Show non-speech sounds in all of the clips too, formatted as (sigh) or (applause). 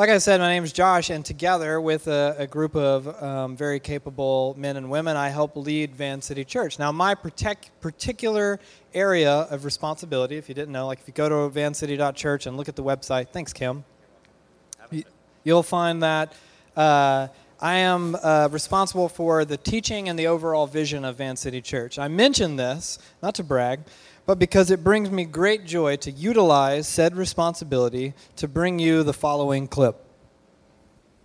Like I said, my name is Josh, and together with a, a group of um, very capable men and women, I help lead Van City Church. Now, my protect, particular area of responsibility, if you didn't know, like if you go to vancity.church and look at the website, thanks, Kim, you'll find that uh, I am uh, responsible for the teaching and the overall vision of Van City Church. I mention this, not to brag, but because it brings me great joy to utilize said responsibility to bring you the following clip.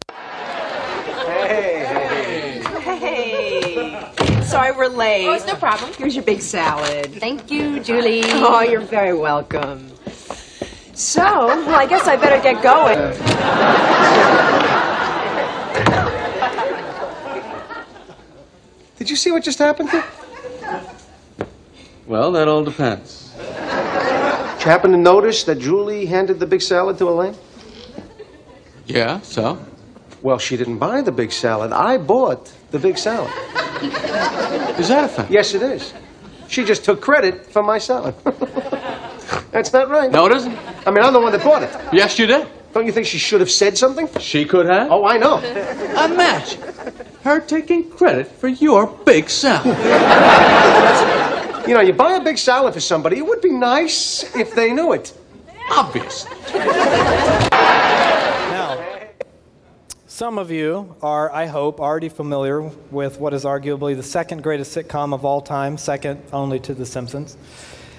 Hey, hey. Hey. Sorry we're late. Oh, it's no problem. Here's your big salad. Thank you, Julie. Oh, you're very welcome. So, well, I guess I better get going. Did you see what just happened there? Well, that all depends. Did you happen to notice that Julie handed the big salad to Elaine? Yeah, so? Well, she didn't buy the big salad. I bought the big salad. Is that a fact? Yes, it is. She just took credit for my salad. (laughs) That's not right. No, it isn't. I mean, I'm the one that bought it. Yes, you did. Don't you think she should have said something? She could have. Oh, I know. Imagine her taking credit for your big salad. (laughs) You know, you buy a big salad for somebody, it would be nice if they knew it. Obvious. Now, some of you are, I hope, already familiar with what is arguably the second greatest sitcom of all time, second only to The Simpsons.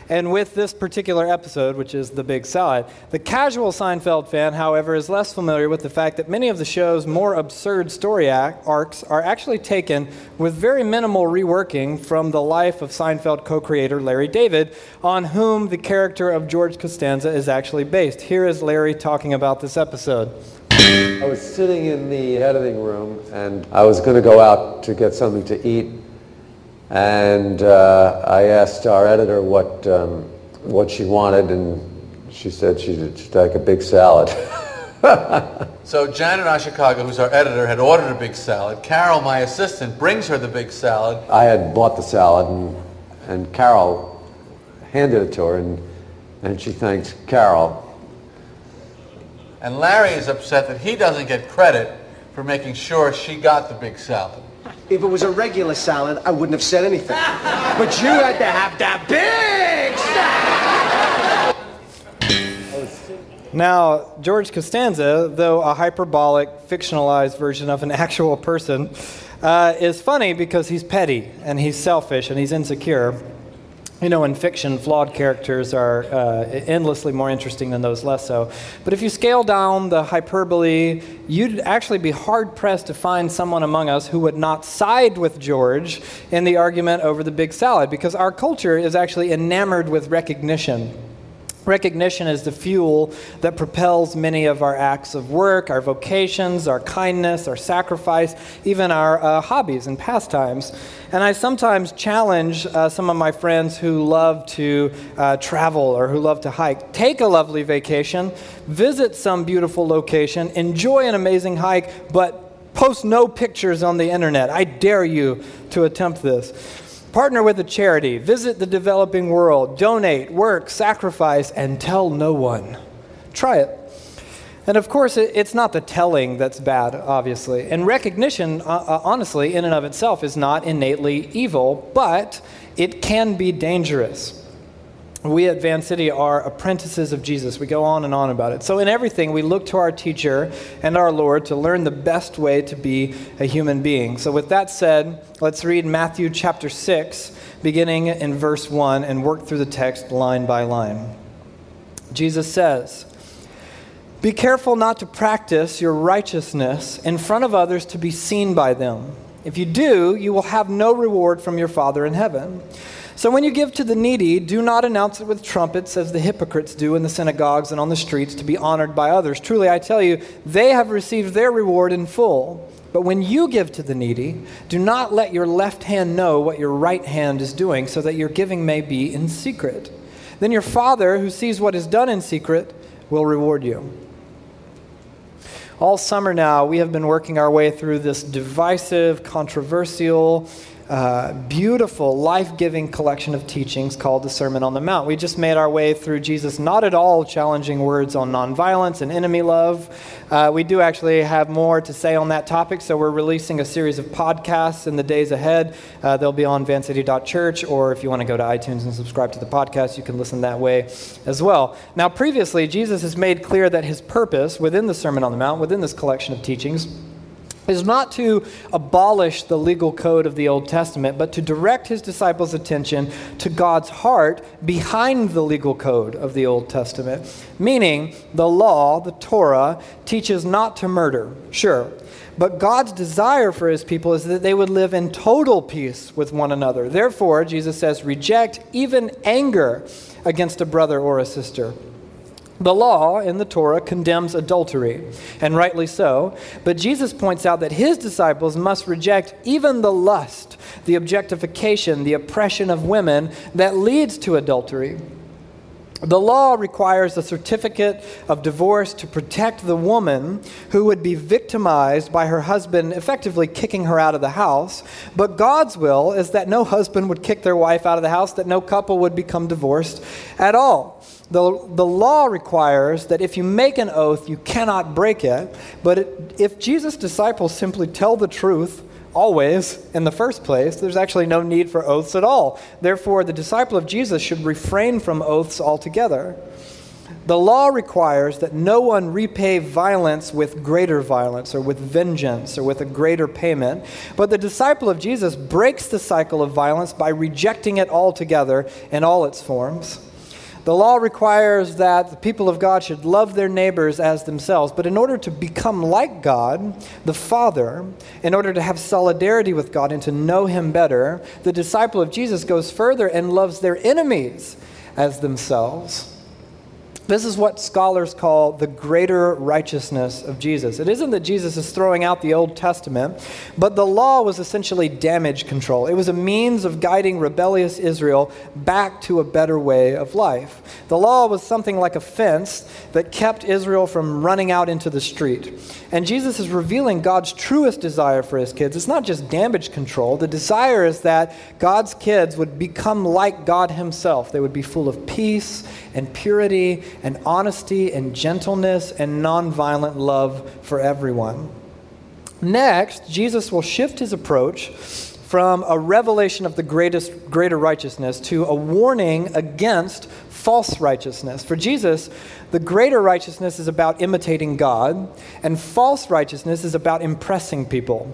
And with this particular episode, which is The Big Salad, the casual Seinfeld fan, however, is less familiar with the fact that many of the show's more absurd story arcs are actually taken with very minimal reworking from the life of Seinfeld co creator Larry David, on whom the character of George Costanza is actually based. Here is Larry talking about this episode. I was sitting in the editing room and I was going to go out to get something to eat. And uh, I asked our editor what, um, what she wanted, and she said she'd, she'd like a big salad. (laughs) So Janet Ashikaga, who's our editor, had ordered a big salad. Carol, my assistant, brings her the big salad. I had bought the salad, and, and Carol handed it to her, and, and she thanked Carol. And Larry is upset that he doesn't get credit for making sure she got the big salad. If it was a regular salad, I wouldn't have said anything. But you had to have that big salad. Now, George Costanza, though a hyperbolic, fictionalized version of an (laughs) actual person, uh, is funny because he's petty and he's selfish and he's insecure. You know, in fiction, flawed characters are uh, endlessly more interesting than those less so. But if you scale down the hyperbole, you'd actually be hard pressed to find someone among us who would not side with George in the argument over the big salad, because our culture is actually enamored with recognition. Recognition is the fuel that propels many of our acts of work, our vocations, our kindness, our sacrifice, even our uh, hobbies and pastimes. And I sometimes challenge uh, some of my friends who love to uh, travel or who love to hike take a lovely vacation, visit some beautiful location, enjoy an amazing hike, but post no pictures on the internet. I dare you to attempt this. Partner with a charity, visit the developing world, donate, work, sacrifice, and tell no one. Try it. And of course, it's not the telling that's bad, obviously. And recognition, uh, uh, honestly, in and of itself, is not innately evil, but it can be dangerous. We at Van City are apprentices of Jesus. We go on and on about it. So, in everything, we look to our teacher and our Lord to learn the best way to be a human being. So, with that said, let's read Matthew chapter 6, beginning in verse 1, and work through the text line by line. Jesus says, Be careful not to practice your righteousness in front of others to be seen by them. If you do, you will have no reward from your Father in heaven. So when you give to the needy, do not announce it with trumpets as the hypocrites do in the synagogues and on the streets to be honored by others. Truly, I tell you, they have received their reward in full. But when you give to the needy, do not let your left hand know what your right hand is doing, so that your giving may be in secret. Then your Father, who sees what is done in secret, will reward you. All summer now, we have been working our way through this divisive, controversial, uh, beautiful, life giving collection of teachings called the Sermon on the Mount. We just made our way through Jesus' not at all challenging words on nonviolence and enemy love. Uh, we do actually have more to say on that topic, so we're releasing a series of podcasts in the days ahead. Uh, they'll be on vancity.church, or if you want to go to iTunes and subscribe to the podcast, you can listen that way as well. Now, previously, Jesus has made clear that his purpose within the Sermon on the Mount, within this collection of teachings, is not to abolish the legal code of the Old Testament, but to direct his disciples' attention to God's heart behind the legal code of the Old Testament. Meaning, the law, the Torah, teaches not to murder, sure. But God's desire for his people is that they would live in total peace with one another. Therefore, Jesus says, reject even anger against a brother or a sister. The law in the Torah condemns adultery, and rightly so, but Jesus points out that his disciples must reject even the lust, the objectification, the oppression of women that leads to adultery. The law requires a certificate of divorce to protect the woman who would be victimized by her husband effectively kicking her out of the house. But God's will is that no husband would kick their wife out of the house, that no couple would become divorced at all. The, the law requires that if you make an oath, you cannot break it. But it, if Jesus' disciples simply tell the truth, always in the first place, there's actually no need for oaths at all. Therefore, the disciple of Jesus should refrain from oaths altogether. The law requires that no one repay violence with greater violence or with vengeance or with a greater payment. But the disciple of Jesus breaks the cycle of violence by rejecting it altogether in all its forms. The law requires that the people of God should love their neighbors as themselves. But in order to become like God, the Father, in order to have solidarity with God and to know Him better, the disciple of Jesus goes further and loves their enemies as themselves. This is what scholars call the greater righteousness of Jesus. It isn't that Jesus is throwing out the Old Testament, but the law was essentially damage control. It was a means of guiding rebellious Israel back to a better way of life. The law was something like a fence that kept Israel from running out into the street. And Jesus is revealing God's truest desire for his kids. It's not just damage control, the desire is that God's kids would become like God himself. They would be full of peace and purity and honesty and gentleness and nonviolent love for everyone. Next, Jesus will shift his approach from a revelation of the greatest greater righteousness to a warning against false righteousness. For Jesus, the greater righteousness is about imitating God, and false righteousness is about impressing people.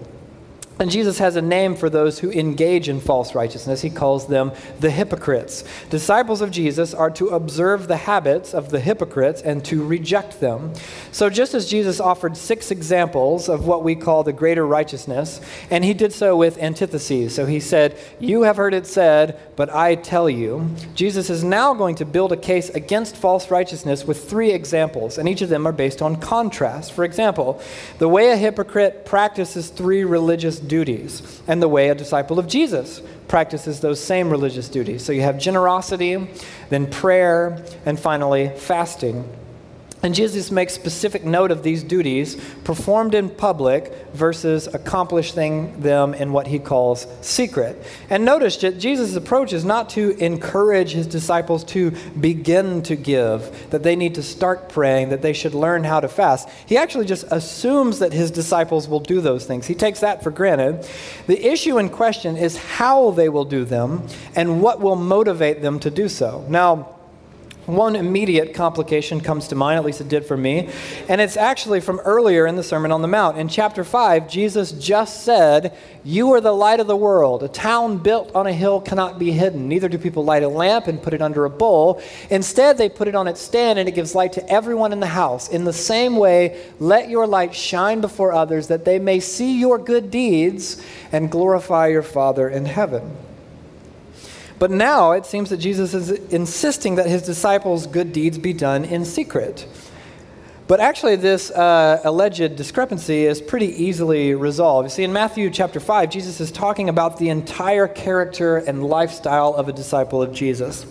And Jesus has a name for those who engage in false righteousness. He calls them the hypocrites. Disciples of Jesus are to observe the habits of the hypocrites and to reject them. So, just as Jesus offered six examples of what we call the greater righteousness, and he did so with antitheses. So, he said, You have heard it said, but I tell you. Jesus is now going to build a case against false righteousness with three examples, and each of them are based on contrast. For example, the way a hypocrite practices three religious duties, and the way a disciple of Jesus practices those same religious duties. So you have generosity, then prayer, and finally fasting. And Jesus makes specific note of these duties performed in public versus accomplishing them in what he calls secret. And notice that Jesus' approach is not to encourage his disciples to begin to give, that they need to start praying, that they should learn how to fast. He actually just assumes that his disciples will do those things. He takes that for granted. The issue in question is how they will do them and what will motivate them to do so. Now, one immediate complication comes to mind, at least it did for me, and it's actually from earlier in the Sermon on the Mount. In chapter 5, Jesus just said, You are the light of the world. A town built on a hill cannot be hidden. Neither do people light a lamp and put it under a bowl. Instead, they put it on its stand and it gives light to everyone in the house. In the same way, let your light shine before others that they may see your good deeds and glorify your Father in heaven. But now it seems that Jesus is insisting that his disciples' good deeds be done in secret. But actually, this uh, alleged discrepancy is pretty easily resolved. You see, in Matthew chapter 5, Jesus is talking about the entire character and lifestyle of a disciple of Jesus.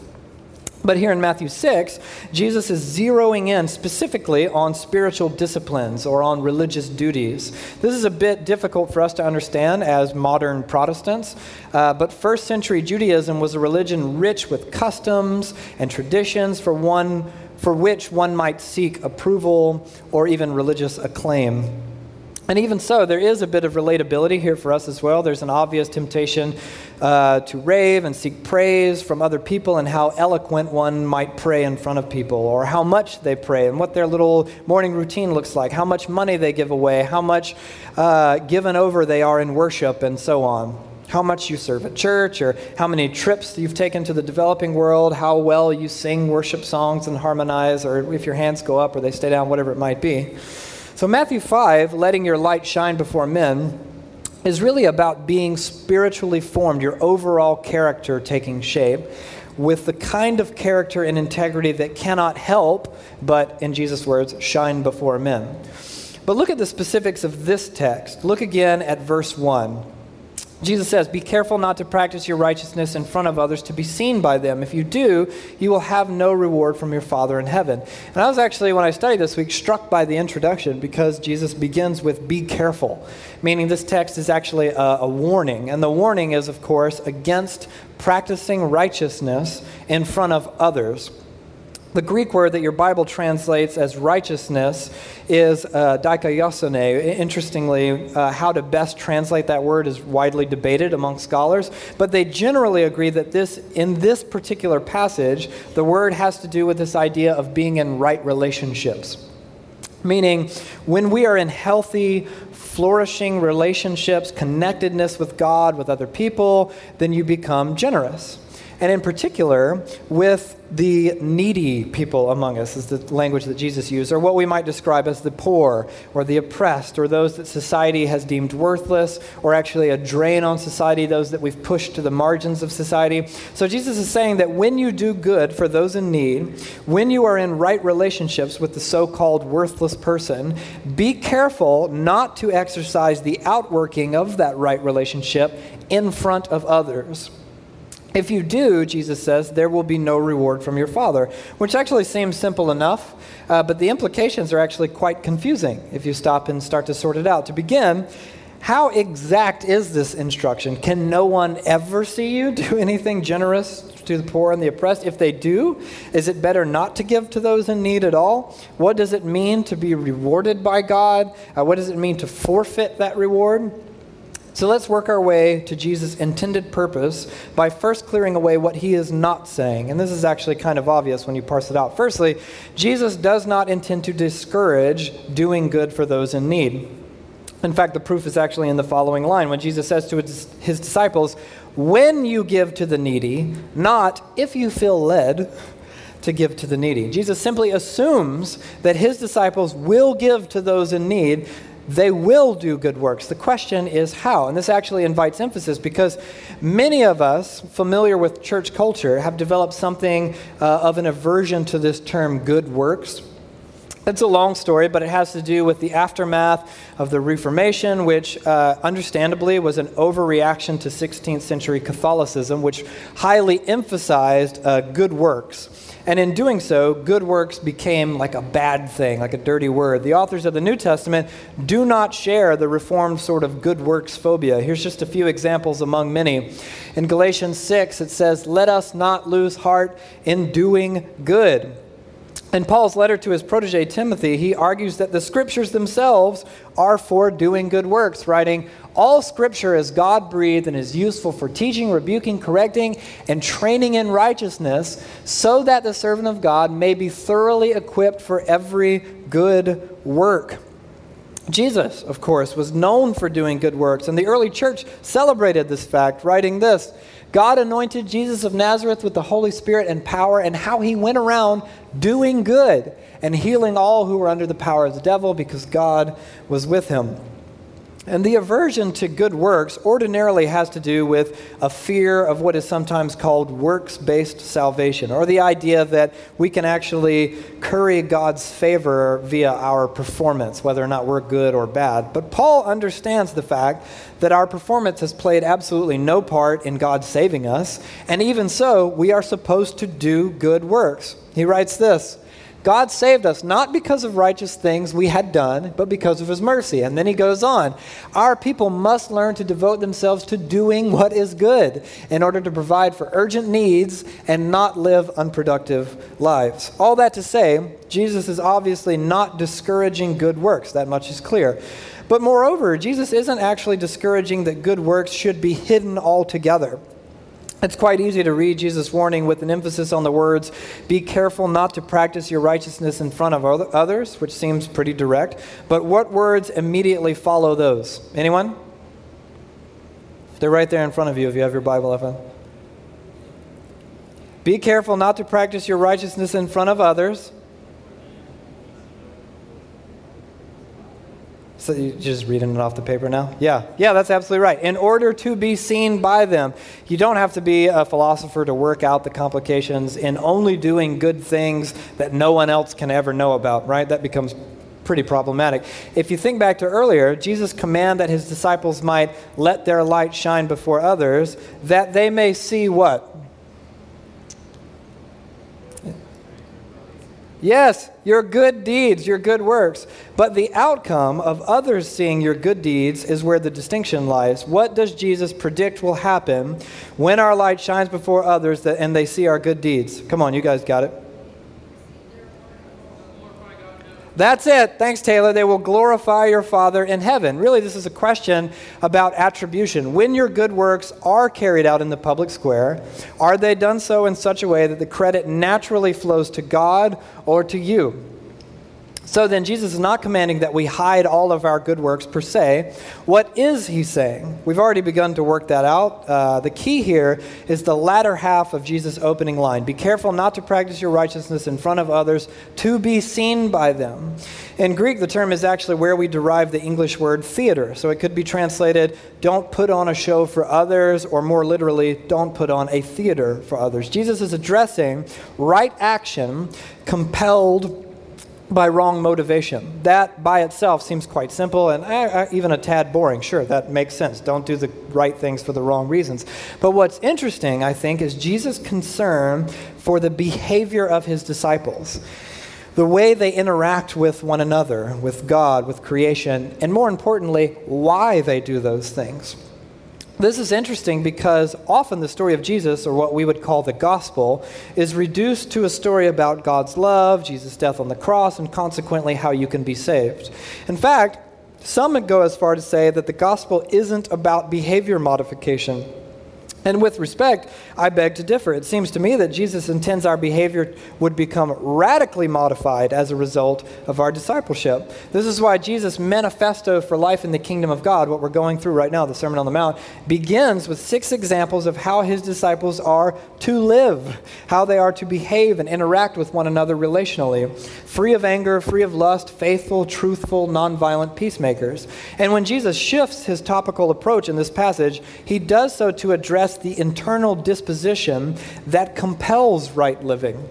But here in Matthew 6, Jesus is zeroing in specifically on spiritual disciplines or on religious duties. This is a bit difficult for us to understand as modern Protestants, uh, but first century Judaism was a religion rich with customs and traditions for, one, for which one might seek approval or even religious acclaim. And even so, there is a bit of relatability here for us as well. There's an obvious temptation uh, to rave and seek praise from other people and how eloquent one might pray in front of people, or how much they pray and what their little morning routine looks like, how much money they give away, how much uh, given over they are in worship, and so on. How much you serve at church, or how many trips you've taken to the developing world, how well you sing worship songs and harmonize, or if your hands go up or they stay down, whatever it might be. So, Matthew 5, letting your light shine before men, is really about being spiritually formed, your overall character taking shape, with the kind of character and integrity that cannot help but, in Jesus' words, shine before men. But look at the specifics of this text. Look again at verse 1. Jesus says, Be careful not to practice your righteousness in front of others to be seen by them. If you do, you will have no reward from your Father in heaven. And I was actually, when I studied this week, struck by the introduction because Jesus begins with, Be careful, meaning this text is actually a, a warning. And the warning is, of course, against practicing righteousness in front of others. The Greek word that your Bible translates as righteousness is uh, dikaiosune. Interestingly, uh, how to best translate that word is widely debated among scholars, but they generally agree that this, in this particular passage, the word has to do with this idea of being in right relationships. Meaning, when we are in healthy, flourishing relationships, connectedness with God, with other people, then you become generous and in particular with the needy people among us, is the language that Jesus used, or what we might describe as the poor, or the oppressed, or those that society has deemed worthless, or actually a drain on society, those that we've pushed to the margins of society. So Jesus is saying that when you do good for those in need, when you are in right relationships with the so called worthless person, be careful not to exercise the outworking of that right relationship in front of others. If you do, Jesus says, there will be no reward from your Father, which actually seems simple enough, uh, but the implications are actually quite confusing if you stop and start to sort it out. To begin, how exact is this instruction? Can no one ever see you do (laughs) anything generous to the poor and the oppressed? If they do, is it better not to give to those in need at all? What does it mean to be rewarded by God? Uh, what does it mean to forfeit that reward? So let's work our way to Jesus' intended purpose by first clearing away what he is not saying. And this is actually kind of obvious when you parse it out. Firstly, Jesus does not intend to discourage doing good for those in need. In fact, the proof is actually in the following line when Jesus says to his disciples, When you give to the needy, not if you feel led to give to the needy. Jesus simply assumes that his disciples will give to those in need they will do good works. The question is how. And this actually invites emphasis because many of us, familiar with church culture, have developed something uh, of an aversion to this term good works. It's a long story, but it has to do with the aftermath of the Reformation, which uh, understandably was an overreaction to 16th century Catholicism, which highly emphasized uh, good works. And in doing so, good works became like a bad thing, like a dirty word. The authors of the New Testament do not share the Reformed sort of good works phobia. Here's just a few examples among many. In Galatians 6, it says, Let us not lose heart in doing good. In Paul's letter to his protege Timothy, he argues that the scriptures themselves are for doing good works, writing, All scripture is God breathed and is useful for teaching, rebuking, correcting, and training in righteousness, so that the servant of God may be thoroughly equipped for every good work. Jesus, of course, was known for doing good works, and the early church celebrated this fact, writing this God anointed Jesus of Nazareth with the Holy Spirit and power, and how he went around doing good and healing all who were under the power of the devil because God was with him. And the aversion to good works ordinarily has to do with a fear of what is sometimes called works based salvation, or the idea that we can actually curry God's favor via our performance, whether or not we're good or bad. But Paul understands the fact that our performance has played absolutely no part in God saving us, and even so, we are supposed to do good works. He writes this. God saved us not because of righteous things we had done, but because of his mercy. And then he goes on Our people must learn to devote themselves to doing what is good in order to provide for urgent needs and not live unproductive lives. All that to say, Jesus is obviously not discouraging good works. That much is clear. But moreover, Jesus isn't actually discouraging that good works should be hidden altogether. It's quite easy to read Jesus' warning with an emphasis on the words, be careful not to practice your righteousness in front of others, which seems pretty direct. But what words immediately follow those? Anyone? They're right there in front of you if you have your Bible open. Be careful not to practice your righteousness in front of others. So you're just reading it off the paper now? Yeah, yeah, that's absolutely right. In order to be seen by them, you don't have to be a philosopher to work out the complications in only doing good things that no one else can ever know about, right? That becomes pretty problematic. If you think back to earlier, Jesus' command that his disciples might let their light shine before others, that they may see what? Yes, your good deeds, your good works. But the outcome of others seeing your good deeds is where the distinction lies. What does Jesus predict will happen when our light shines before others and they see our good deeds? Come on, you guys got it. That's it. Thanks, Taylor. They will glorify your Father in heaven. Really, this is a question about attribution. When your good works are carried out in the public square, are they done so in such a way that the credit naturally flows to God or to you? So then, Jesus is not commanding that we hide all of our good works per se. What is he saying? We've already begun to work that out. Uh, the key here is the latter half of Jesus' opening line Be careful not to practice your righteousness in front of others to be seen by them. In Greek, the term is actually where we derive the English word theater. So it could be translated, don't put on a show for others, or more literally, don't put on a theater for others. Jesus is addressing right action compelled by wrong motivation. That by itself seems quite simple and uh, even a tad boring. Sure, that makes sense. Don't do the right things for the wrong reasons. But what's interesting, I think, is Jesus' concern for the behavior of his disciples. The way they interact with one another, with God, with creation, and more importantly, why they do those things. This is interesting because often the story of Jesus, or what we would call the gospel, is reduced to a story about God's love, Jesus' death on the cross, and consequently how you can be saved. In fact, some would go as far to say that the gospel isn't about behavior modification. And with respect, I beg to differ. It seems to me that Jesus intends our behavior would become radically modified as a result of our discipleship. This is why Jesus' manifesto for life in the kingdom of God, what we're going through right now, the Sermon on the Mount, begins with six examples of how his disciples are to live, how they are to behave and interact with one another relationally, free of anger, free of lust, faithful, truthful, nonviolent peacemakers. And when Jesus shifts his topical approach in this passage, he does so to address the internal disposition that compels right living.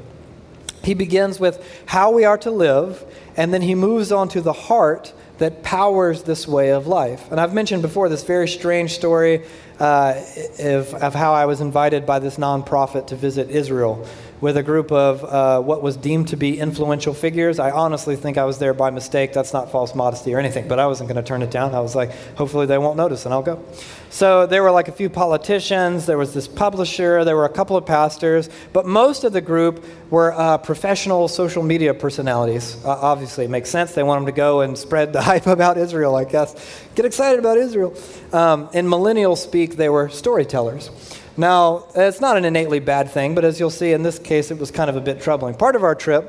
He begins with how we are to live, and then he moves on to the heart that powers this way of life. And I've mentioned before this very strange story uh, of, of how I was invited by this nonprofit to visit Israel with a group of uh, what was deemed to be influential figures. I honestly think I was there by mistake. That's not false modesty or anything, but I wasn't going to turn it down. I was like, hopefully they won't notice, and I'll go. So there were like a few politicians, there was this publisher, there were a couple of pastors, but most of the group were uh, professional social media personalities. Obviously, it makes sense. They want them to go and spread the hype about Israel, I guess. Get excited about Israel. Um, in millennial speak, they were storytellers. Now, it's not an innately bad thing, but as you'll see in this case, it was kind of a bit troubling. Part of our trip,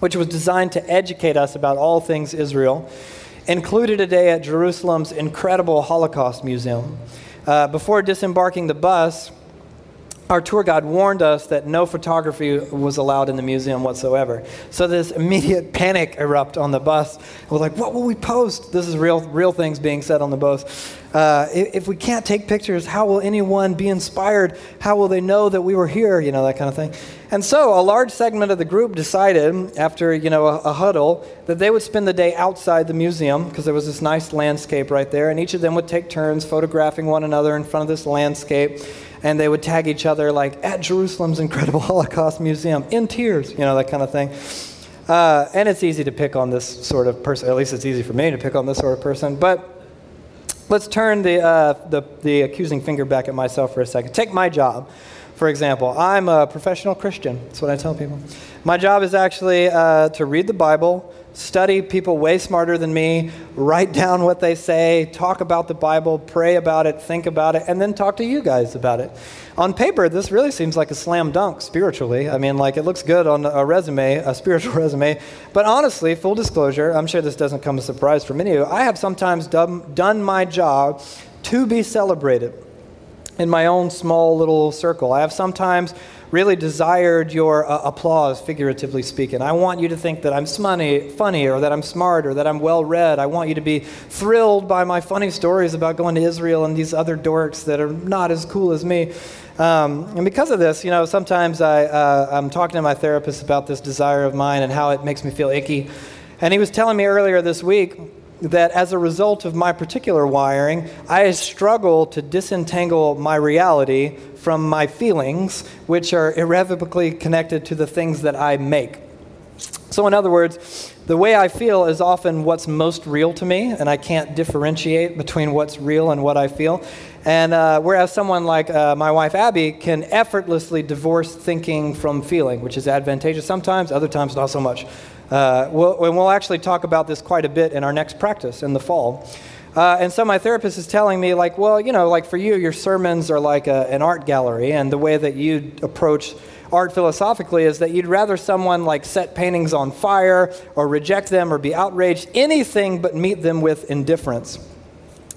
which was designed to educate us about all things Israel, included a day at Jerusalem's incredible Holocaust Museum. Uh, before disembarking the bus, our tour guide warned us that no photography was allowed in the museum whatsoever. So this (laughs) immediate panic erupt on the bus. We're like, what will we post? This is real, real things being said on the bus. Uh, if we can't take pictures, how will anyone be inspired? How will they know that we were here? You know, that kind of thing. And so a large segment of the group decided, after, you know, a, a huddle, that they would spend the day outside the museum because there was this nice landscape right there. And each of them would take turns photographing one another in front of this landscape and they would tag each other like at Jerusalem's Incredible (laughs) Holocaust Museum in tears, you know, that kind of thing. Uh, and it's easy to pick on this sort of person, at least it's easy for me to pick on this sort of person. But let's turn the, uh, the, the accusing finger back at myself for a second. Take my job, for example. I'm a professional Christian, that's what I tell people. My job is actually uh, to read the Bible study people way smarter than me, write down what they say, talk about the Bible, pray about it, think about it, and then talk to you guys about it. On paper, this really seems like a slam dunk spiritually. I mean, like it looks good on a resume, a spiritual (laughs) resume. But honestly, full disclosure, I'm sure this doesn't come as a surprise for many of you. I have sometimes done, done my job to be celebrated in my own small little circle. I have sometimes really desired your uh, applause, figuratively speaking. I want you to think that I'm funny, funny, or that I'm smart, or that I'm well read. I want you to be thrilled by my funny stories about going to Israel and these other dorks that are not as cool as me. Um, and because of this, you know, sometimes I, uh, I'm talking to my therapist about this desire of mine and how it makes me feel icky. And he was telling me earlier this week that as a result of my particular wiring, I struggle to disentangle my reality from my feelings, which are irrevocably connected to the things that I make. So, in other words, the way I feel is often what's most real to me, and I can't differentiate between what's real and what I feel. And uh, whereas someone like uh, my wife Abby can effortlessly divorce thinking from feeling, which is advantageous sometimes, other times not so much. Uh, we'll, and we'll actually talk about this quite a bit in our next practice in the fall. Uh, and so my therapist is telling me, like, well, you know, like for you, your sermons are like a, an art gallery, and the way that you approach art philosophically is that you'd rather someone like set paintings on fire or reject them or be outraged, anything but meet them with indifference.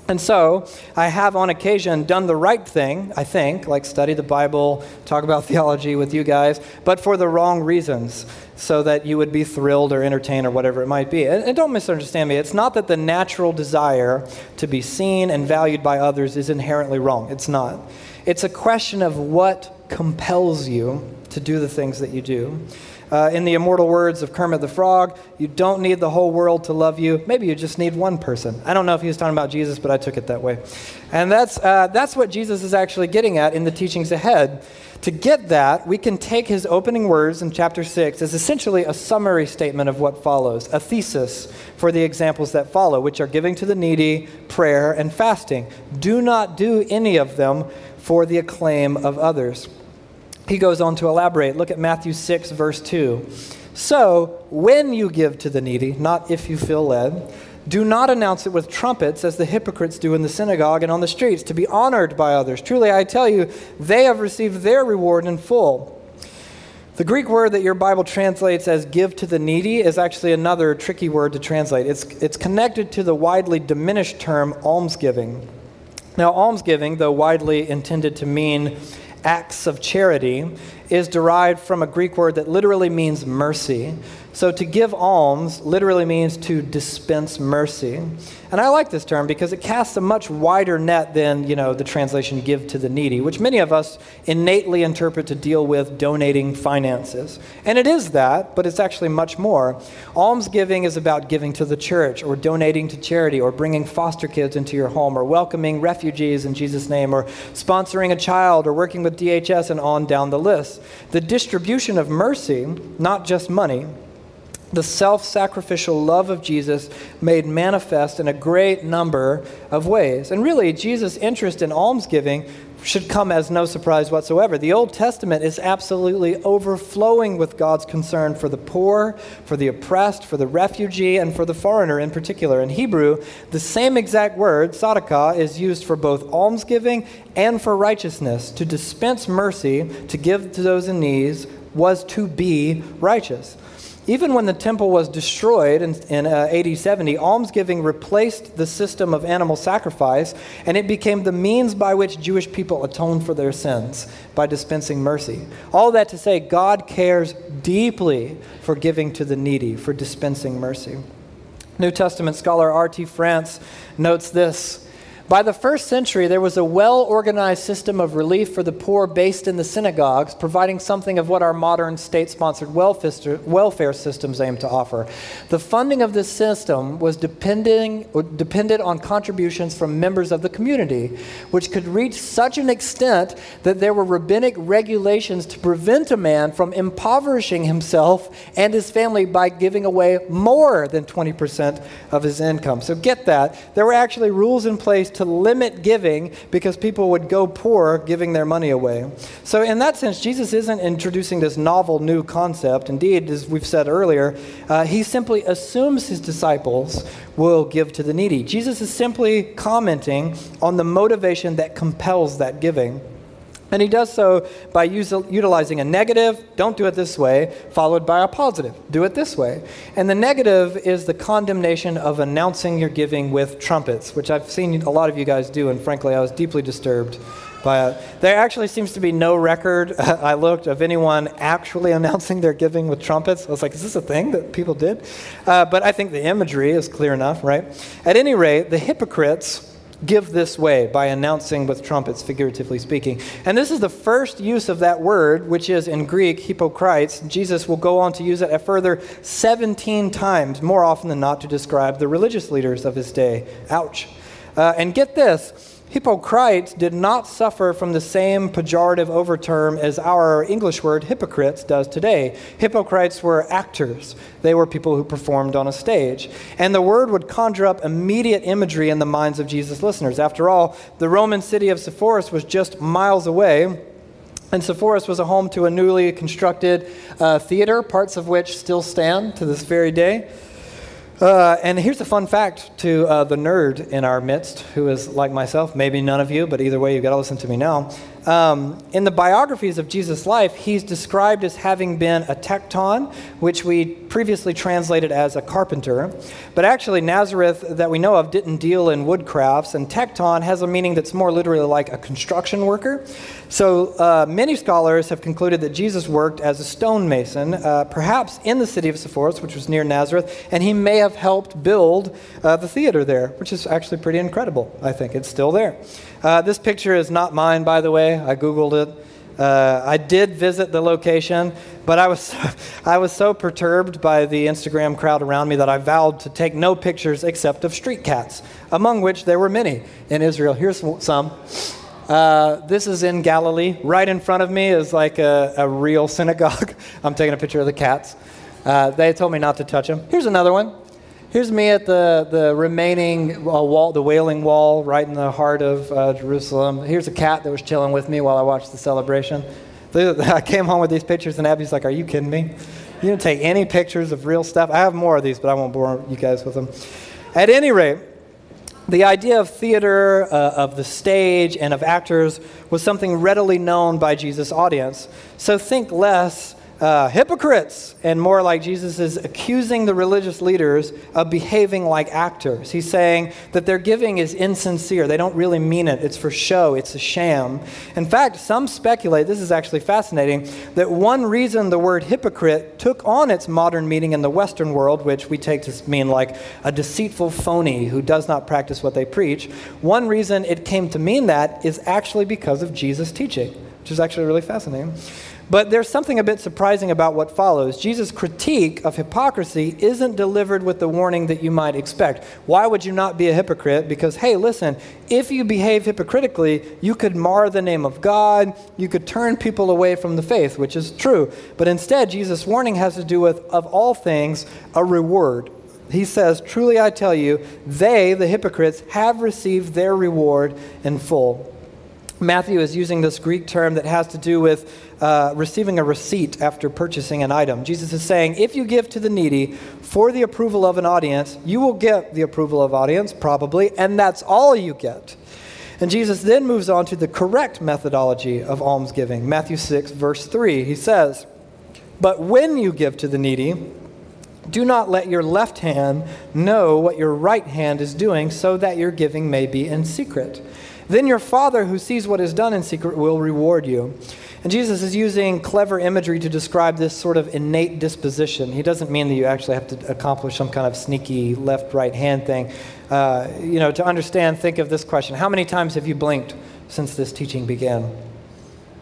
And so I have on occasion done the right thing, I think, like study the Bible, talk about (laughs) theology with you guys, but for the wrong reasons, so that you would be thrilled or entertained or whatever it might be. And, and don't misunderstand me. It's not that the natural desire to be seen and valued by others is inherently wrong. It's not. It's a question of what compels you to do the things that you do. Uh, in the immortal words of Kermit the Frog, you don't need the whole world to love you. Maybe you just need one person. I don't know if he was talking about Jesus, but I took it that way. And that's, uh, that's what Jesus is actually getting at in the teachings ahead. To get that, we can take his opening words in chapter 6 as essentially a summary statement of what follows, a thesis for the examples that follow, which are giving to the needy, prayer, and fasting. Do not do any of them for the acclaim of others he goes on to elaborate. Look at Matthew 6, verse 2. So, when you give to the needy, not if you feel led, do not announce it with trumpets as the hypocrites do in the synagogue and on the streets to be honored by others. Truly, I tell you, they have received their reward in full. The Greek word that your Bible translates as give to the needy is actually another tricky word to translate. It's, it's connected to the widely diminished term almsgiving. Now, almsgiving, though widely intended to mean acts of charity is derived from a Greek word that literally means mercy. So to give alms literally means to dispense mercy. And I like this term because it casts a much wider net than, you know, the translation give to the needy, which many of us innately interpret to deal with donating finances. And it is that, but it's actually much more. Almsgiving is about giving to the church or donating to charity or bringing foster kids into your home or welcoming refugees in Jesus' name or sponsoring a child or working with DHS and on down the list. The distribution of mercy, not just money, the self sacrificial love of Jesus made manifest in a great number of ways. And really, Jesus' interest in almsgiving should come as no surprise whatsoever. The Old Testament is absolutely overflowing with God's concern for the poor, for the oppressed, for the refugee, and for the foreigner in particular. In Hebrew, the same exact word, tzedakah, is used for both almsgiving and for righteousness. To dispense mercy, to give to those in need, was to be righteous. Even when the temple was destroyed in, in uh, AD 70, almsgiving replaced the system of animal sacrifice, and it became the means by which Jewish people atoned for their sins by dispensing mercy. All that to say, God cares deeply for giving to the needy, for dispensing mercy. New Testament scholar R.T. France notes this by the first century, there was a well organized system of relief for the poor based in the synagogues, providing something of what our modern state sponsored welfare systems aim to offer. The funding of this system was depending, dependent on contributions from members of the community, which could reach such an extent that there were rabbinic regulations to prevent a man from impoverishing himself and his family by giving away more than 20% of his income. So get that. There were actually rules in place to limit giving because people would go poor giving their money away. So, in that sense, Jesus isn't introducing this novel new concept. Indeed, as we've said earlier, uh, he simply assumes his disciples will give to the needy. Jesus is simply commenting on the motivation that compels that giving. And he does so by utilizing a negative, don't do it this way, followed by a positive, do it this way. And the negative is the condemnation of announcing your giving with trumpets, which I've seen a lot of you guys do, and frankly, I was deeply disturbed by it. There actually seems to be no record, (laughs) I looked, of anyone actually announcing their giving with trumpets. I was like, is this a thing that people did? Uh, but I think the imagery is clear enough, right? At any rate, the hypocrites give this way by announcing with trumpets, figuratively speaking. And this is the first use of that word, which is in Greek, hypocrites. Jesus will go on to use it a further 17 times, more often than not, to describe the religious leaders of his day. Ouch. Uh, and get this Hypocrites did not suffer from the same pejorative overterm as our English word hypocrites does today. Hypocrites were actors, they were people who performed on a stage. And the word would conjure up immediate imagery in the minds of Jesus' listeners. After all, the Roman city of Sepphoris was just miles away. And Sepphoris was a home to a newly constructed uh, theater, parts of which still stand to this very day. Uh, and here's a fun fact to uh, the nerd in our midst, who is like myself, maybe none of you, but either way, you've got to listen to me now. Um, in the biographies of Jesus' life, he's described as having been a tekton, which we previously translated as a carpenter. But actually, Nazareth, that we know of, didn't deal in woodcrafts, and tekton has a meaning that's more literally like a construction worker. So uh, many scholars have concluded that Jesus worked as a stonemason, uh, perhaps in the city of Sepphoris, which was near Nazareth, and he may have helped build uh, the theater there, which is actually pretty incredible, I think. It's still there. Uh, this picture is not mine, by the way. I Googled it. Uh, I did visit the location, but I was, (laughs) I was so perturbed by the Instagram crowd around me that I vowed to take no pictures except of street cats, among which there were many in Israel. Here's some. Uh, this is in Galilee. Right in front of me is like a, a real (laughs) synagogue. I'm taking a picture of the cats. Uh, they told me not to touch them. Here's another one. Here's me at the, the remaining uh, wall, the Wailing Wall, right in the heart of uh, Jerusalem. Here's a cat that was chilling with me while I watched the celebration. (laughs) I came home with these pictures, and Abby's like, Are you kidding me? You didn't take any pictures of real stuff? I have more of these, but I won't bore you guys with them. At any rate, the idea of theater, uh, of the stage, and of actors was something readily known by Jesus' audience. So think less uh, hypocrites, and more like Jesus is accusing the religious leaders of behaving like actors. He's saying that their giving is insincere. They don't really mean it. It's for show, it's a sham. In fact, some speculate, this is actually fascinating, that one reason the word hypocrite took on its modern meaning in the Western world, which we take to mean like a deceitful phony who does not practice what they preach, one reason it came to mean that is actually because of Jesus' teaching, which is actually really fascinating. But there's something a bit surprising about what follows. Jesus' critique of hypocrisy isn't delivered with the warning that you might expect. Why would you not be a hypocrite? Because, hey, listen, if you behave hypocritically, you could mar the name of God, you could turn people away from the faith, which is true. But instead, Jesus' warning has to do with, of all things, a reward. He says, Truly I tell you, they, the hypocrites, have received their reward in full. Matthew is using this Greek term that has to do with uh, receiving a receipt after purchasing an item. Jesus is saying, if you give to the needy for the approval of an audience, you will get the approval of audience, probably, and that's all you get. And Jesus then moves on to the correct methodology of almsgiving. Matthew 6, verse 3, he says, But when you give to the needy, Do not let your left hand know what your right hand is doing, so that your giving may be in secret. Then your Father who sees what is done in secret will reward you. And Jesus is using clever imagery to describe this sort of innate disposition. He doesn't mean that you actually have to accomplish some kind of sneaky left right hand thing. Uh, you know, to understand, think of this question How many times have you blinked since this teaching began?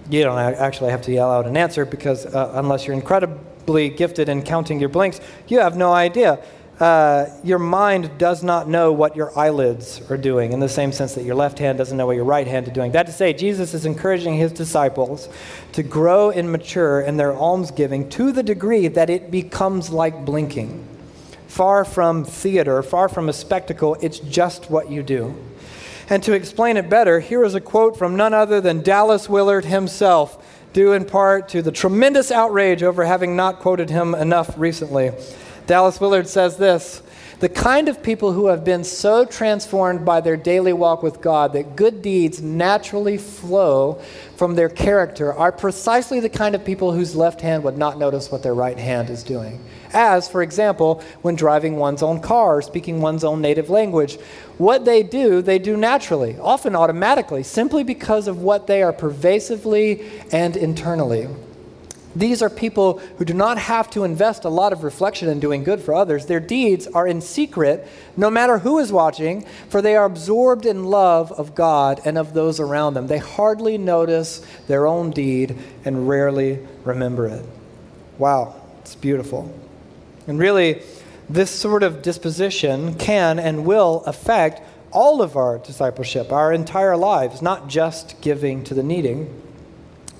You don't actually have to yell out an answer because, uh, unless you're incredibly gifted in counting your blinks, you have no idea uh, your mind does not know what your eyelids are doing, in the same sense that your left hand doesn't know what your right hand is doing. That to say, Jesus is encouraging his disciples to grow and mature in their almsgiving to the degree that it becomes like blinking. Far from theater, far from a spectacle, it's just what you do. And to explain it better, here is a quote from none other than Dallas Willard himself, due in part to the tremendous outrage over having not quoted him enough recently. Dallas Willard says this The kind of people who have been so transformed by their daily walk with God that good deeds naturally flow from their character are precisely the kind of people whose left hand would not notice what their right hand is doing. As, for example, when driving one's own car or speaking one's own native language. What they do, they do naturally, often automatically, simply because of what they are pervasively and internally. These are people who do not have to invest a lot of reflection in doing good for others. Their deeds are in secret, no matter who is watching, for they are absorbed in love of God and of those around them. They hardly notice their own deed and rarely remember it. Wow, it's beautiful. And really, this sort of disposition can and will affect all of our discipleship, our entire lives, not just giving to the needing.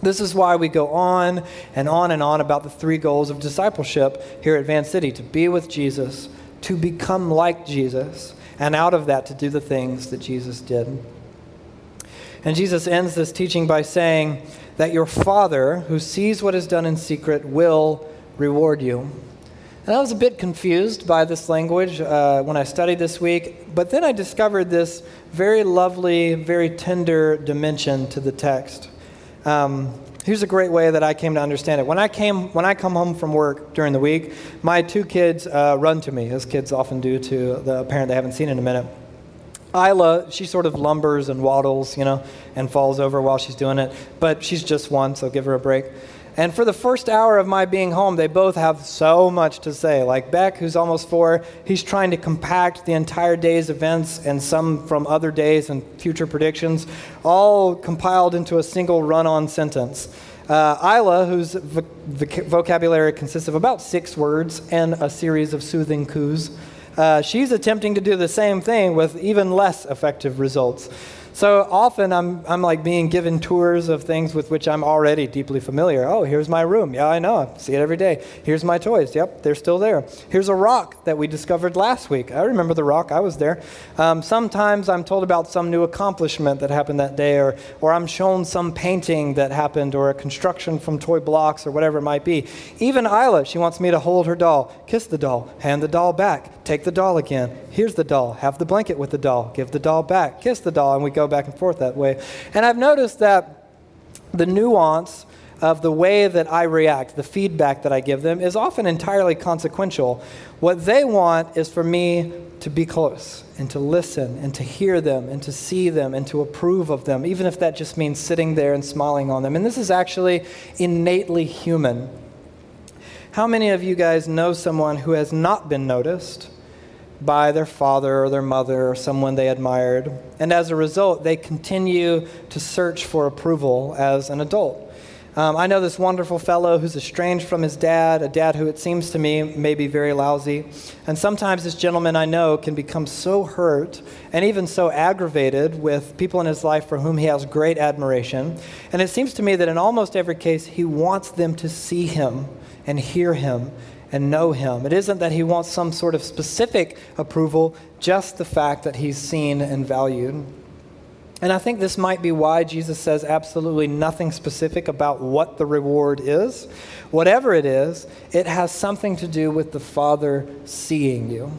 This is why we go on and on and on about the three goals of discipleship here at Van City to be with Jesus, to become like Jesus, and out of that to do the things that Jesus did. And Jesus ends this teaching by saying that your Father, who sees what is done in secret, will reward you. And I was a bit confused by this language uh, when I studied this week, but then I discovered this very lovely, very tender dimension to the text. Um, here's a great way that I came to understand it. When I came, when I come home from work during the week, my two kids uh, run to me, as kids often do to the parent they haven't seen in a minute. Isla, she sort of lumbers and waddles, you know, and falls over while she's doing it. But she's just one, so give her a break. And for the first hour of my being home, they both have so much to say. Like Beck, who's almost four, he's trying to compact the entire day's events and some from other days and future predictions, all compiled into a single run on sentence. Uh, Isla, whose vocabulary consists of about six words and a series of soothing coos, uh, she's attempting to do the same thing with even less effective results. So often I'm, I'm like being given tours of things with which I'm already deeply familiar. Oh, here's my room. Yeah, I know. I see it every day. Here's my toys. Yep, they're still there. Here's a rock that we discovered last week. I remember the rock. I was there. Um, sometimes I'm told about some new accomplishment that happened that day, or, or I'm shown some painting that happened, or a construction from toy blocks, or whatever it might be. Even Isla, she wants me to hold her doll, kiss the doll, hand the doll back, take the doll again. Here's the doll. Have the blanket with the doll. Give the doll back. Kiss the doll, and we go back and forth that way. And I've noticed that the nuance of the way that I react, the feedback that I give them, is often entirely consequential. What they want is for me to be close and to listen and to hear them and to see them and to approve of them, even if that just means sitting there and smiling on them. And this is actually innately human. How many of you guys know someone who has not been noticed? By their father or their mother or someone they admired. And as a result, they continue to search for approval as an adult. Um, I know this wonderful fellow who's estranged from his dad, a dad who it seems to me may be very lousy. And sometimes this gentleman I know can become so hurt and even so aggravated with people in his life for whom he has great admiration. And it seems to me that in almost every case, he wants them to see him and hear him and know him. It isn't that he wants some sort of specific approval, just the fact that he's seen and valued. And I think this might be why Jesus says absolutely nothing specific about what the reward is. Whatever it is, it has something to do with the Father seeing you.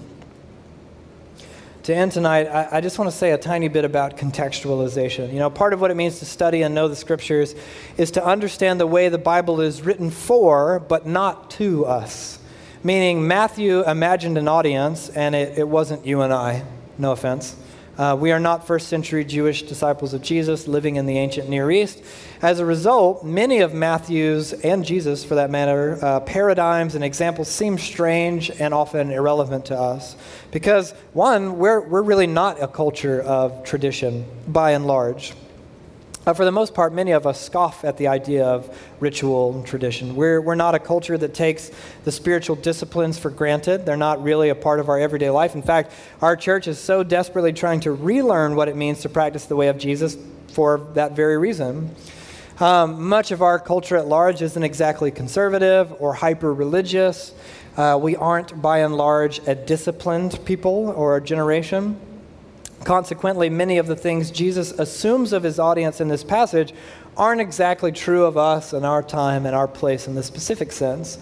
To end tonight, I, I just want to say a tiny bit about contextualization. You know, part of what it means to study and know the scriptures is to understand the way the Bible is written for, but not to us. Meaning Matthew imagined an audience, and it, it wasn't you and I. No offense. Uh, we are not first century Jewish disciples of Jesus living in the ancient Near East. As a result, many of Matthew's, and Jesus for that matter, uh, paradigms and examples seem strange and often irrelevant to us. Because, one, we're, we're really not a culture of tradition by and large. Uh, for the most part, many of us scoff at the idea of ritual and tradition. We're, we're not a culture that takes the spiritual disciplines for granted. They're not really a part of our everyday life. In fact, our church is so desperately trying to relearn what it means to practice the way of Jesus for that very reason. Um, much of our culture at large isn't exactly conservative or hyper religious. Uh, we aren't, by and large, a disciplined people or a generation. Consequently, many of the things Jesus assumes of his audience in this passage aren't exactly true of us and our time and our place in the specific sense.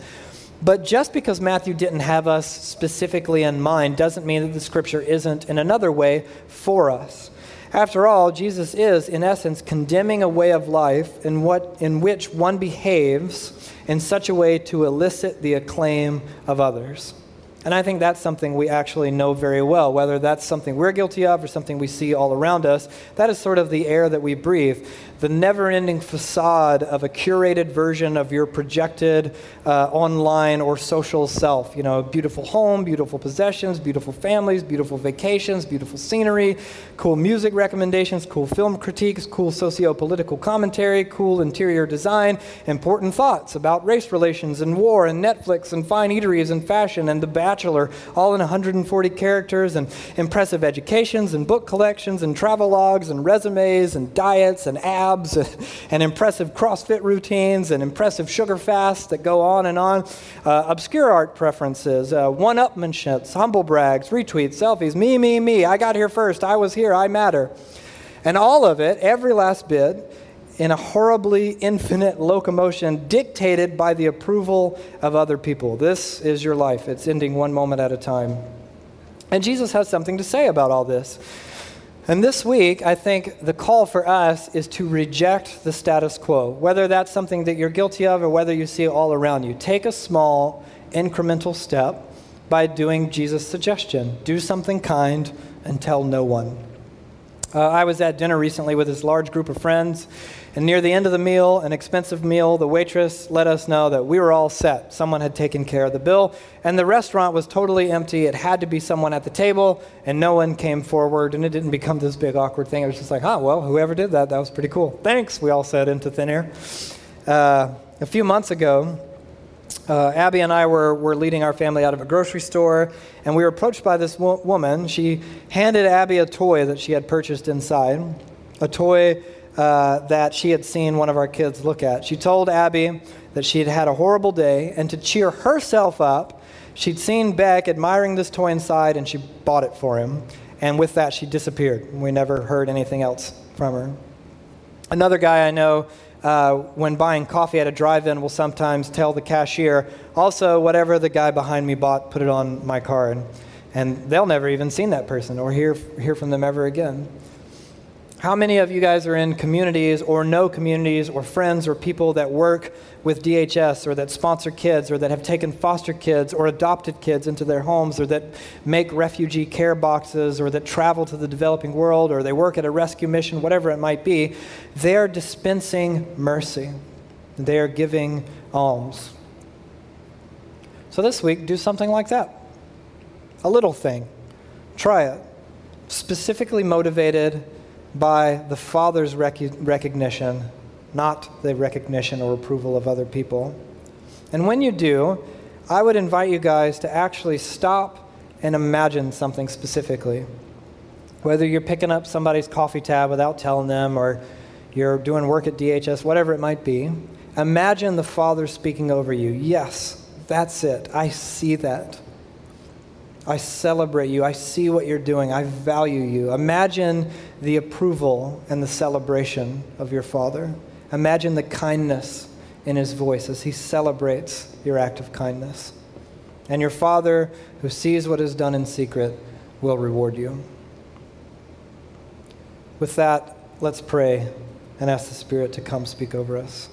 But just because Matthew didn't have us specifically in mind doesn't mean that the scripture isn't, in another way, for us. After all, Jesus is, in essence, condemning a way of life in, what, in which one behaves in such a way to elicit the acclaim of others. And I think that's something we actually know very well, whether that's something we're guilty of or something we see all around us. That is sort of the air that we breathe the never ending facade of a curated version of your projected uh, online or social self. You know, beautiful home, beautiful possessions, beautiful families, beautiful vacations, beautiful scenery, cool music recommendations, cool film critiques, cool socio political commentary, cool interior design, important thoughts about race relations and war and Netflix and fine eateries and fashion and The Bachelor, all in 140 characters, and impressive educations and book collections and travel logs and resumes and diets and abs (laughs) and impressive CrossFit routines and impressive sugar fasts that go on and on, uh, obscure art preferences, uh, one upmanships, humble brags, retweets, selfies, me, me, me, I got here first, I was here, I matter. And all of it, every last bit, in a horribly infinite locomotion dictated by the approval of other people. This is your life. It's ending one moment at a time. And Jesus has something to say about all this. And this week, I think the call for us is to reject the status quo, whether that's something that you're guilty of or whether you see it all around you. Take a small, incremental step by doing Jesus' suggestion do something kind and tell no one. Uh, I was at dinner recently with this large group of friends, and near the end of the meal, an expensive meal, the waitress let us know that we were all set. Someone had taken care of the bill, and the restaurant was totally empty. It had to be someone at the table, and no one came forward, and it didn't become this big awkward thing. It was just like, huh, well, whoever did that, that was pretty cool. Thanks, we all said into thin air. Uh, a few months ago, uh, Abby and I were, were leading our family out of a grocery store, and we were approached by this wo- woman. She handed Abby a toy that she had purchased inside, a toy uh, that she had seen one of our kids look at. She told Abby that she had had a horrible day, and to cheer herself up, she'd seen Beck admiring this toy inside, and she bought it for him. And with that, she disappeared. We never heard anything else from her. Another guy I know uh, when buying coffee at a drive in, will sometimes tell the cashier, also, whatever the guy behind me bought, put it on my card. And they'll never even seen that person or hear, hear from them ever again. How many of you guys are in communities or know communities or friends or people that work with DHS or that sponsor kids or that have taken foster kids or adopted kids into their homes or that make refugee care boxes or that travel to the developing world or they work at a rescue mission, whatever it might be? They're dispensing mercy, they are giving alms. So this week, do something like that. A little thing. Try it. Specifically motivated by the Father's rec- recognition, not the recognition or approval of other people. And when you do, I would invite you guys to actually stop and imagine something specifically. Whether you're picking up somebody's coffee tab without telling them, or you're doing work at DHS, whatever it might be, imagine the Father speaking over you. Yes, that's it. I see that. I celebrate you. I see what you're doing. I value you. Imagine the approval and the celebration of your Father. Imagine the kindness in his voice as he celebrates your act of kindness. And your Father, who sees what is done in secret, will reward you. With that, let's pray and ask the Spirit to come speak over us.